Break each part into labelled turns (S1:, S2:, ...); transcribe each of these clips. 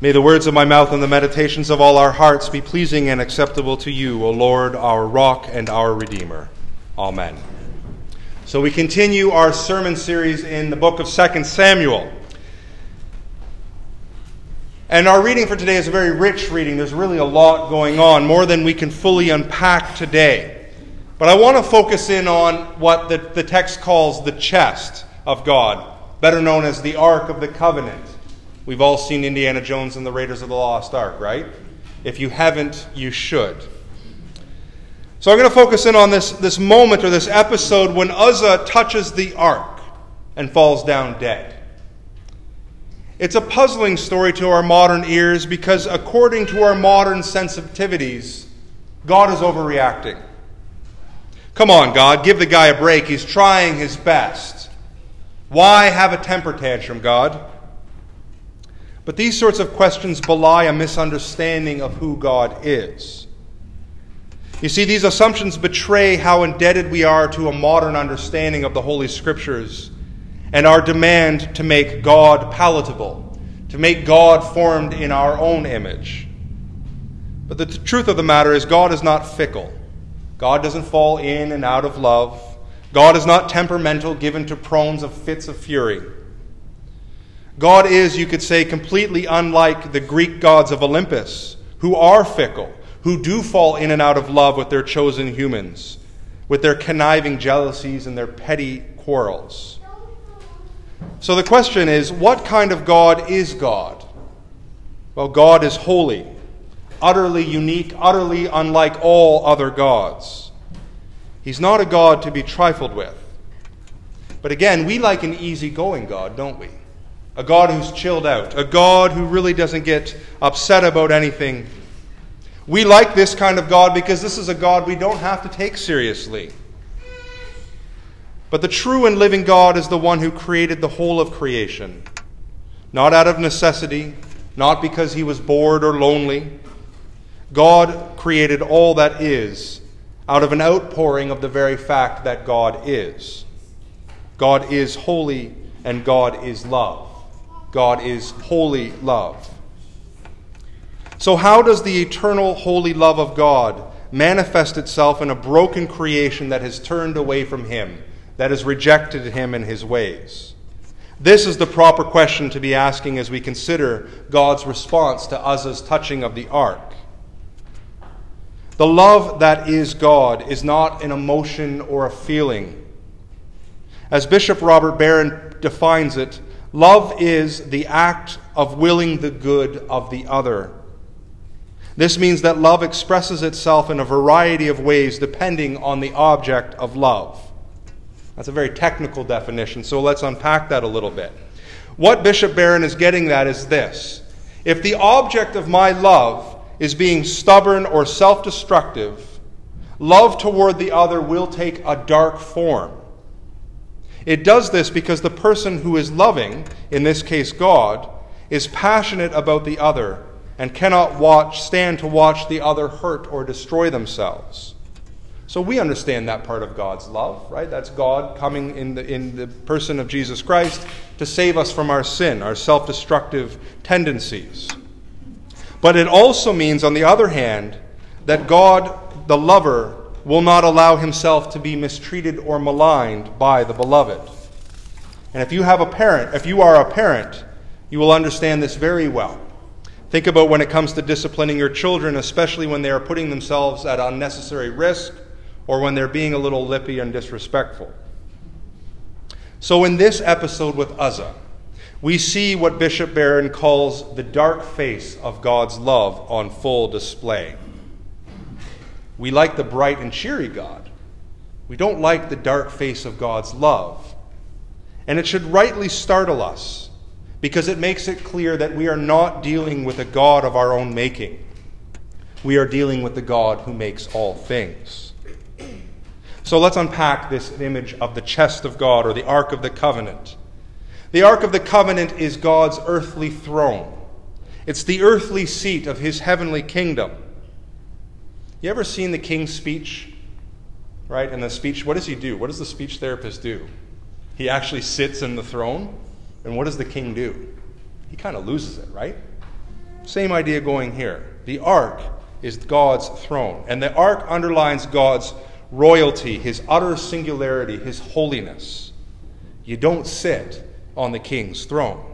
S1: May the words of my mouth and the meditations of all our hearts be pleasing and acceptable to you, O Lord, our rock and our Redeemer. Amen. So we continue our sermon series in the book of 2 Samuel. And our reading for today is a very rich reading. There's really a lot going on, more than we can fully unpack today. But I want to focus in on what the, the text calls the chest of God, better known as the Ark of the Covenant. We've all seen Indiana Jones and the Raiders of the Lost Ark, right? If you haven't, you should. So I'm going to focus in on this, this moment or this episode when Uzzah touches the ark and falls down dead. It's a puzzling story to our modern ears because, according to our modern sensitivities, God is overreacting. Come on, God, give the guy a break. He's trying his best. Why have a temper tantrum, God? But these sorts of questions belie a misunderstanding of who God is. You see, these assumptions betray how indebted we are to a modern understanding of the Holy Scriptures and our demand to make God palatable, to make God formed in our own image. But the t- truth of the matter is, God is not fickle. God doesn't fall in and out of love. God is not temperamental, given to prones of fits of fury. God is, you could say, completely unlike the Greek gods of Olympus, who are fickle, who do fall in and out of love with their chosen humans, with their conniving jealousies and their petty quarrels. So the question is what kind of God is God? Well, God is holy, utterly unique, utterly unlike all other gods. He's not a God to be trifled with. But again, we like an easygoing God, don't we? A God who's chilled out, a God who really doesn't get upset about anything. We like this kind of God because this is a God we don't have to take seriously. But the true and living God is the one who created the whole of creation, not out of necessity, not because he was bored or lonely. God created all that is out of an outpouring of the very fact that God is. God is holy and God is love. God is holy love. So, how does the eternal holy love of God manifest itself in a broken creation that has turned away from Him? that has rejected him and his ways? This is the proper question to be asking as we consider God's response to Uzzah's touching of the ark. The love that is God is not an emotion or a feeling. As Bishop Robert Barron defines it, love is the act of willing the good of the other. This means that love expresses itself in a variety of ways depending on the object of love. That's a very technical definition, so let's unpack that a little bit. What Bishop Barron is getting at is this if the object of my love is being stubborn or self destructive, love toward the other will take a dark form. It does this because the person who is loving, in this case God, is passionate about the other and cannot watch, stand to watch the other hurt or destroy themselves. So we understand that part of God's love, right? That's God coming in the, in the person of Jesus Christ to save us from our sin, our self destructive tendencies. But it also means, on the other hand, that God, the lover, will not allow himself to be mistreated or maligned by the beloved. And if you have a parent, if you are a parent, you will understand this very well. Think about when it comes to disciplining your children, especially when they are putting themselves at unnecessary risk or when they're being a little lippy and disrespectful. So, in this episode with Uzzah, we see what Bishop Barron calls the dark face of God's love on full display. We like the bright and cheery God. We don't like the dark face of God's love. And it should rightly startle us because it makes it clear that we are not dealing with a God of our own making. We are dealing with the God who makes all things. So let's unpack this image of the chest of God or the Ark of the Covenant. The Ark of the Covenant is God's earthly throne, it's the earthly seat of his heavenly kingdom. You ever seen the king's speech? Right? And the speech, what does he do? What does the speech therapist do? He actually sits in the throne. And what does the king do? He kind of loses it, right? same idea going here. The ark is God's throne, and the ark underlines God's royalty, his utter singularity, his holiness. You don't sit on the king's throne.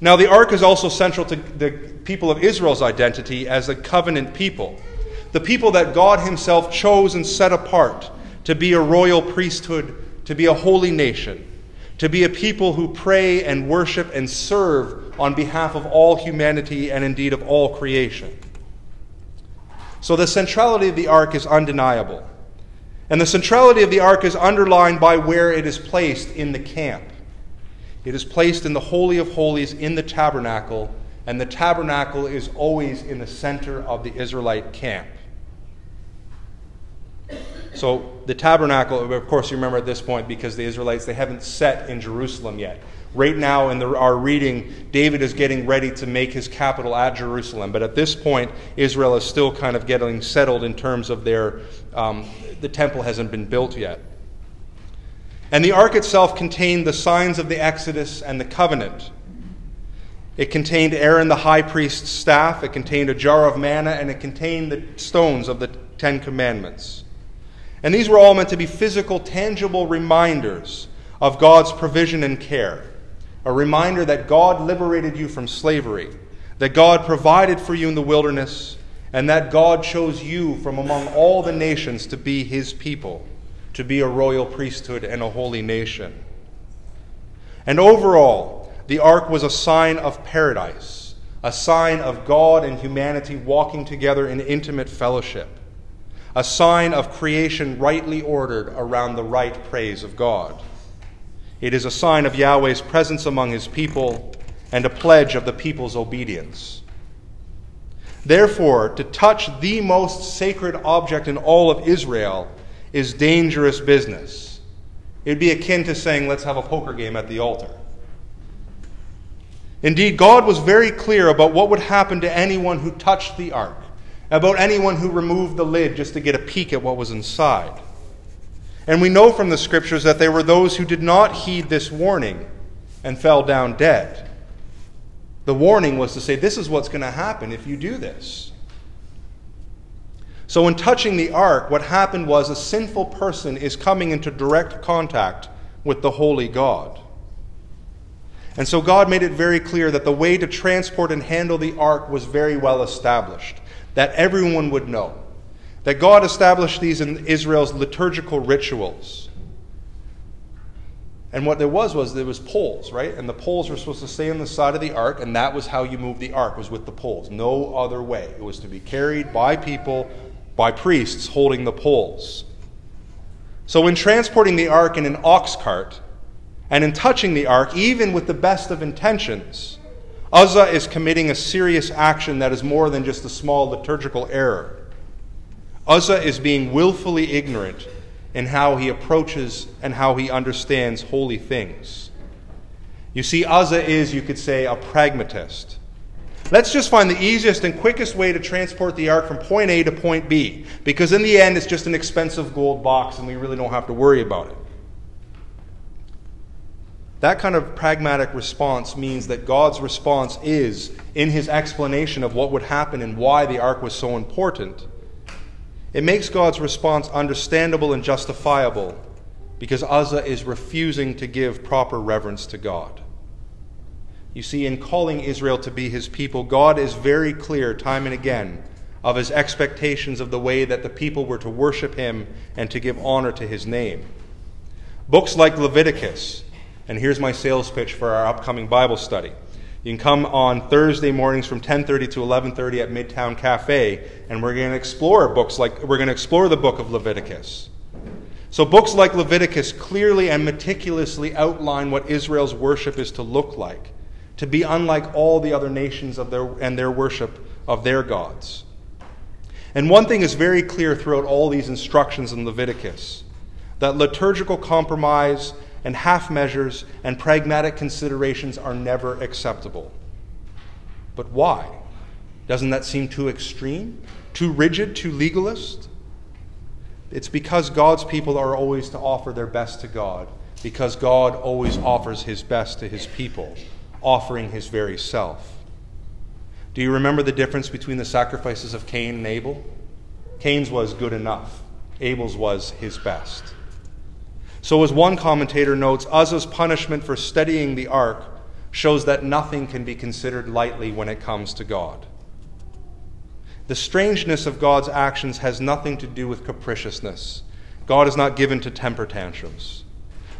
S1: Now, the ark is also central to the people of Israel's identity as a covenant people, the people that God Himself chose and set apart to be a royal priesthood, to be a holy nation, to be a people who pray and worship and serve on behalf of all humanity and indeed of all creation. So the centrality of the ark is undeniable. And the centrality of the ark is underlined by where it is placed in the camp. It is placed in the Holy of Holies in the tabernacle, and the tabernacle is always in the center of the Israelite camp. So the tabernacle, of course, you remember at this point because the Israelites they haven't set in Jerusalem yet. Right now, in the, our reading, David is getting ready to make his capital at Jerusalem. But at this point, Israel is still kind of getting settled in terms of their. Um, the temple hasn't been built yet. And the ark itself contained the signs of the Exodus and the covenant. It contained Aaron the high priest's staff, it contained a jar of manna, and it contained the stones of the Ten Commandments. And these were all meant to be physical, tangible reminders of God's provision and care. A reminder that God liberated you from slavery, that God provided for you in the wilderness, and that God chose you from among all the nations to be his people to be a royal priesthood and a holy nation. And overall, the ark was a sign of paradise, a sign of God and humanity walking together in intimate fellowship, a sign of creation rightly ordered around the right praise of God. It is a sign of Yahweh's presence among his people and a pledge of the people's obedience. Therefore, to touch the most sacred object in all of Israel is dangerous business. It'd be akin to saying, let's have a poker game at the altar. Indeed, God was very clear about what would happen to anyone who touched the ark, about anyone who removed the lid just to get a peek at what was inside. And we know from the scriptures that there were those who did not heed this warning and fell down dead. The warning was to say, this is what's going to happen if you do this. So, in touching the ark, what happened was a sinful person is coming into direct contact with the holy God. And so, God made it very clear that the way to transport and handle the ark was very well established, that everyone would know. That God established these in Israel's liturgical rituals. And what there was was there was poles, right? And the poles were supposed to stay on the side of the ark, and that was how you moved the ark, was with the poles. No other way. It was to be carried by people by priests holding the poles. So, in transporting the ark in an ox cart and in touching the ark, even with the best of intentions, Uzzah is committing a serious action that is more than just a small liturgical error. Uzzah is being willfully ignorant in how he approaches and how he understands holy things. You see, Uzzah is, you could say, a pragmatist. Let's just find the easiest and quickest way to transport the ark from point A to point B, because in the end, it's just an expensive gold box and we really don't have to worry about it. That kind of pragmatic response means that God's response is, in his explanation of what would happen and why the ark was so important, it makes God's response understandable and justifiable because Uzzah is refusing to give proper reverence to God. You see, in calling Israel to be his people, God is very clear time and again of his expectations of the way that the people were to worship him and to give honor to his name. Books like Leviticus, and here's my sales pitch for our upcoming Bible study. You can come on Thursday mornings from 10:30 to 11:30 at Midtown Cafe, and we're going to explore books like we're going to explore the book of Leviticus. So books like Leviticus clearly and meticulously outline what Israel's worship is to look like to be unlike all the other nations of their, and their worship of their gods. And one thing is very clear throughout all these instructions in Leviticus that liturgical compromise and half measures and pragmatic considerations are never acceptable. But why? Doesn't that seem too extreme? Too rigid? Too legalist? It's because God's people are always to offer their best to God, because God always offers his best to his people offering his very self. Do you remember the difference between the sacrifices of Cain and Abel? Cain's was good enough, Abel's was his best. So, as one commentator notes, Uzzah's punishment for studying the ark shows that nothing can be considered lightly when it comes to God. The strangeness of God's actions has nothing to do with capriciousness. God is not given to temper tantrums.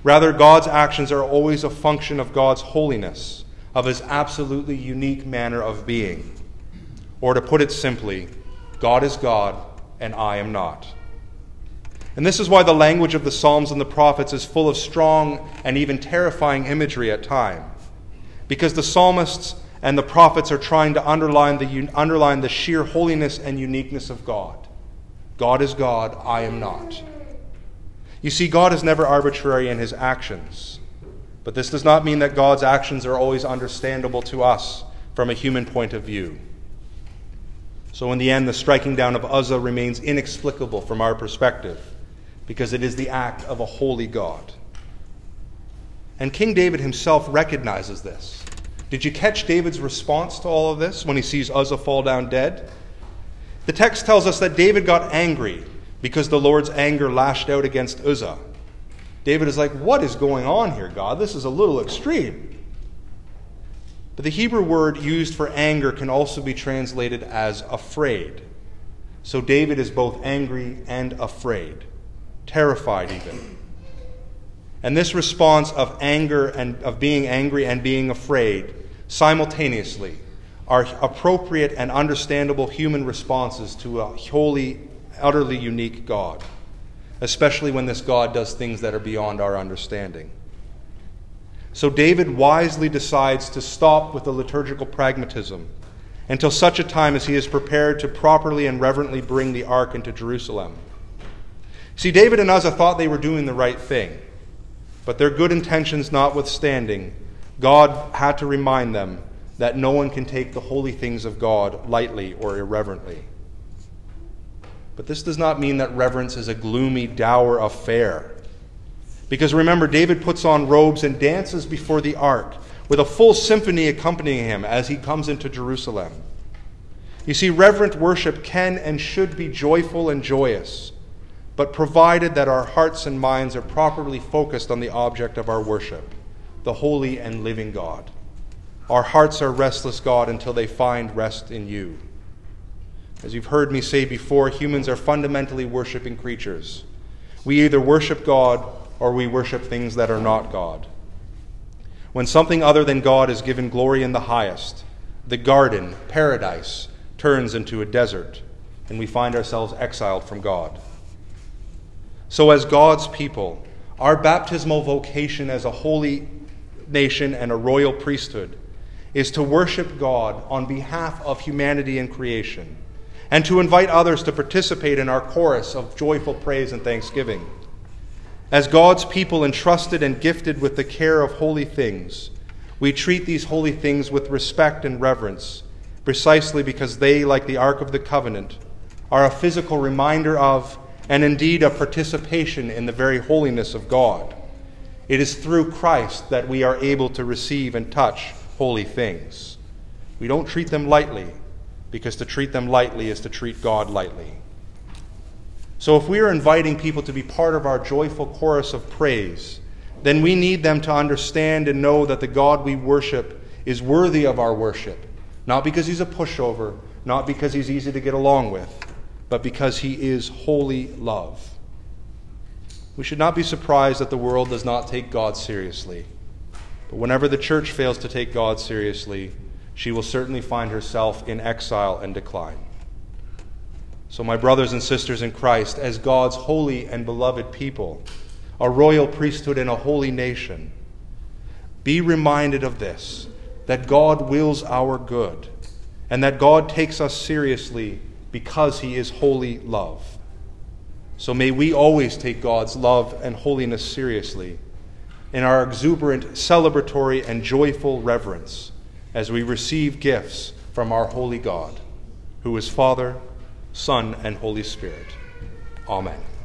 S1: Rather, God's actions are always a function of God's holiness, of his absolutely unique manner of being. Or to put it simply, God is God and I am not. And this is why the language of the Psalms and the prophets is full of strong and even terrifying imagery at times. Because the psalmists and the prophets are trying to underline the, underline the sheer holiness and uniqueness of God. God is God, I am not. You see, God is never arbitrary in his actions. But this does not mean that God's actions are always understandable to us from a human point of view. So, in the end, the striking down of Uzzah remains inexplicable from our perspective because it is the act of a holy God. And King David himself recognizes this. Did you catch David's response to all of this when he sees Uzzah fall down dead? The text tells us that David got angry because the Lord's anger lashed out against Uzzah. David is like, What is going on here, God? This is a little extreme. But the Hebrew word used for anger can also be translated as afraid. So David is both angry and afraid, terrified even. And this response of anger and of being angry and being afraid simultaneously are appropriate and understandable human responses to a holy, utterly unique God, especially when this God does things that are beyond our understanding. So David wisely decides to stop with the liturgical pragmatism until such a time as he is prepared to properly and reverently bring the ark into Jerusalem. See, David and Uzzah thought they were doing the right thing. But their good intentions notwithstanding, God had to remind them that no one can take the holy things of God lightly or irreverently. But this does not mean that reverence is a gloomy, dour affair. Because remember, David puts on robes and dances before the ark, with a full symphony accompanying him as he comes into Jerusalem. You see, reverent worship can and should be joyful and joyous but provided that our hearts and minds are properly focused on the object of our worship, the holy and living God. Our hearts are restless, God, until they find rest in you. As you've heard me say before, humans are fundamentally worshiping creatures. We either worship God or we worship things that are not God. When something other than God is given glory in the highest, the garden, paradise, turns into a desert, and we find ourselves exiled from God. So, as God's people, our baptismal vocation as a holy nation and a royal priesthood is to worship God on behalf of humanity and creation, and to invite others to participate in our chorus of joyful praise and thanksgiving. As God's people entrusted and gifted with the care of holy things, we treat these holy things with respect and reverence, precisely because they, like the Ark of the Covenant, are a physical reminder of and indeed a participation in the very holiness of God. It is through Christ that we are able to receive and touch holy things. We don't treat them lightly, because to treat them lightly is to treat God lightly. So, if we are inviting people to be part of our joyful chorus of praise, then we need them to understand and know that the God we worship is worthy of our worship, not because he's a pushover, not because he's easy to get along with, but because he is holy love. We should not be surprised that the world does not take God seriously. But whenever the church fails to take God seriously, she will certainly find herself in exile and decline. So, my brothers and sisters in Christ, as God's holy and beloved people, a royal priesthood and a holy nation, be reminded of this that God wills our good, and that God takes us seriously because he is holy love. So may we always take God's love and holiness seriously in our exuberant, celebratory, and joyful reverence as we receive gifts from our holy God, who is Father, Son, and Holy Spirit. Amen.